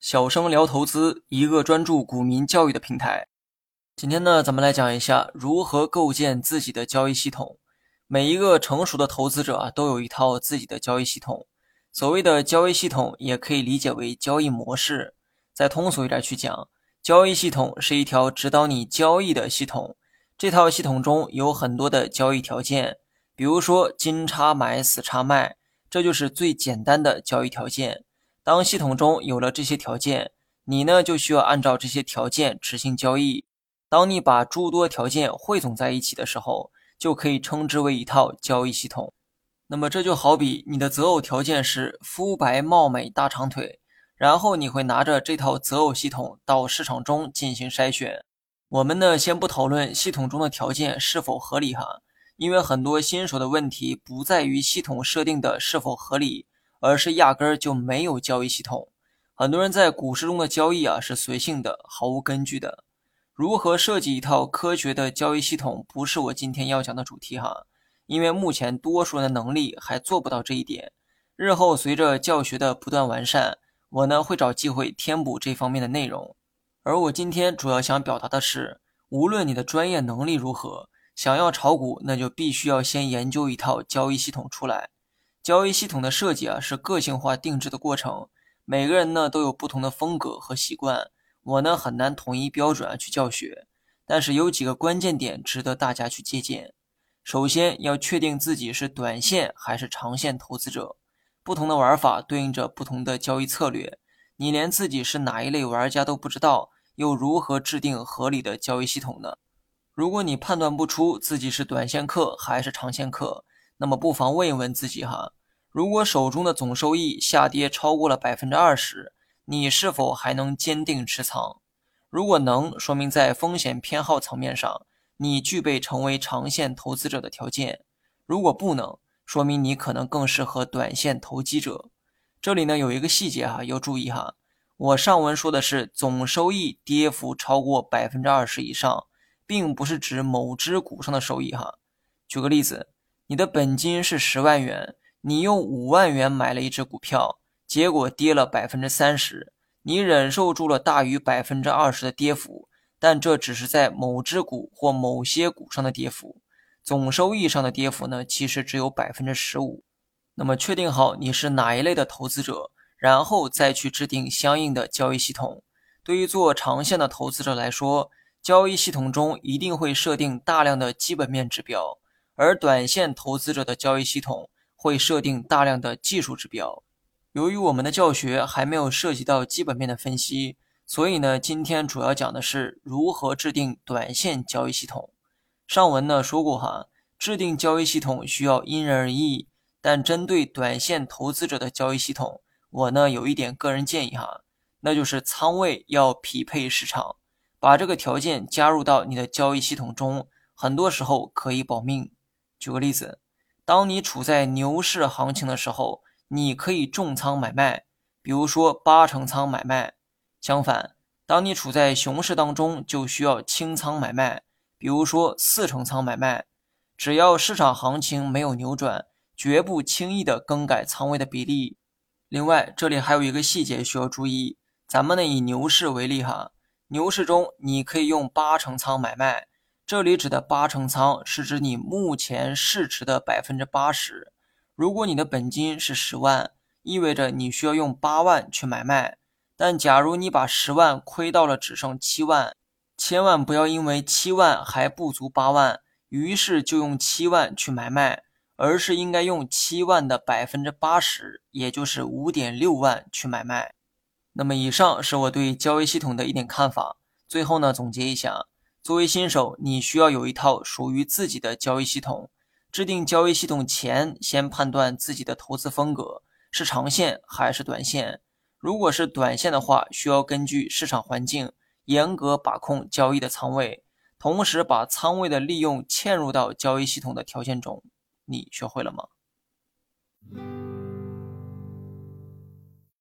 小生聊投资，一个专注股民教育的平台。今天呢，咱们来讲一下如何构建自己的交易系统。每一个成熟的投资者啊，都有一套自己的交易系统。所谓的交易系统，也可以理解为交易模式。再通俗一点去讲，交易系统是一条指导你交易的系统。这套系统中有很多的交易条件，比如说金叉买、死叉卖，这就是最简单的交易条件。当系统中有了这些条件，你呢就需要按照这些条件执行交易。当你把诸多条件汇总在一起的时候，就可以称之为一套交易系统。那么这就好比你的择偶条件是肤白貌美大长腿，然后你会拿着这套择偶系统到市场中进行筛选。我们呢先不讨论系统中的条件是否合理哈，因为很多新手的问题不在于系统设定的是否合理。而是压根儿就没有交易系统。很多人在股市中的交易啊是随性的，毫无根据的。如何设计一套科学的交易系统，不是我今天要讲的主题哈。因为目前多数人的能力还做不到这一点。日后随着教学的不断完善，我呢会找机会填补这方面的内容。而我今天主要想表达的是，无论你的专业能力如何，想要炒股，那就必须要先研究一套交易系统出来。交易系统的设计啊，是个性化定制的过程。每个人呢都有不同的风格和习惯，我呢很难统一标准啊去教学。但是有几个关键点值得大家去借鉴。首先要确定自己是短线还是长线投资者，不同的玩法对应着不同的交易策略。你连自己是哪一类玩家都不知道，又如何制定合理的交易系统呢？如果你判断不出自己是短线客还是长线客，那么不妨问一问自己哈，如果手中的总收益下跌超过了百分之二十，你是否还能坚定持仓？如果能，说明在风险偏好层面上，你具备成为长线投资者的条件；如果不能，说明你可能更适合短线投机者。这里呢有一个细节哈，要注意哈，我上文说的是总收益跌幅超过百分之二十以上，并不是指某只股上的收益哈。举个例子。你的本金是十万元，你用五万元买了一只股票，结果跌了百分之三十，你忍受住了大于百分之二十的跌幅，但这只是在某只股或某些股上的跌幅，总收益上的跌幅呢，其实只有百分之十五。那么确定好你是哪一类的投资者，然后再去制定相应的交易系统。对于做长线的投资者来说，交易系统中一定会设定大量的基本面指标。而短线投资者的交易系统会设定大量的技术指标。由于我们的教学还没有涉及到基本面的分析，所以呢，今天主要讲的是如何制定短线交易系统。上文呢说过哈，制定交易系统需要因人而异，但针对短线投资者的交易系统，我呢有一点个人建议哈，那就是仓位要匹配市场，把这个条件加入到你的交易系统中，很多时候可以保命。举个例子，当你处在牛市行情的时候，你可以重仓买卖，比如说八成仓买卖；相反，当你处在熊市当中，就需要清仓买卖，比如说四成仓买卖。只要市场行情没有扭转，绝不轻易的更改仓位的比例。另外，这里还有一个细节需要注意，咱们呢以牛市为例哈，牛市中你可以用八成仓买卖。这里指的八成仓是指你目前市值的百分之八十。如果你的本金是十万，意味着你需要用八万去买卖。但假如你把十万亏到了只剩七万，千万不要因为七万还不足八万，于是就用七万去买卖，而是应该用七万的百分之八十，也就是五点六万去买卖。那么以上是我对交易系统的一点看法。最后呢，总结一下。作为新手，你需要有一套属于自己的交易系统。制定交易系统前，先判断自己的投资风格是长线还是短线。如果是短线的话，需要根据市场环境严格把控交易的仓位，同时把仓位的利用嵌入到交易系统的条件中。你学会了吗？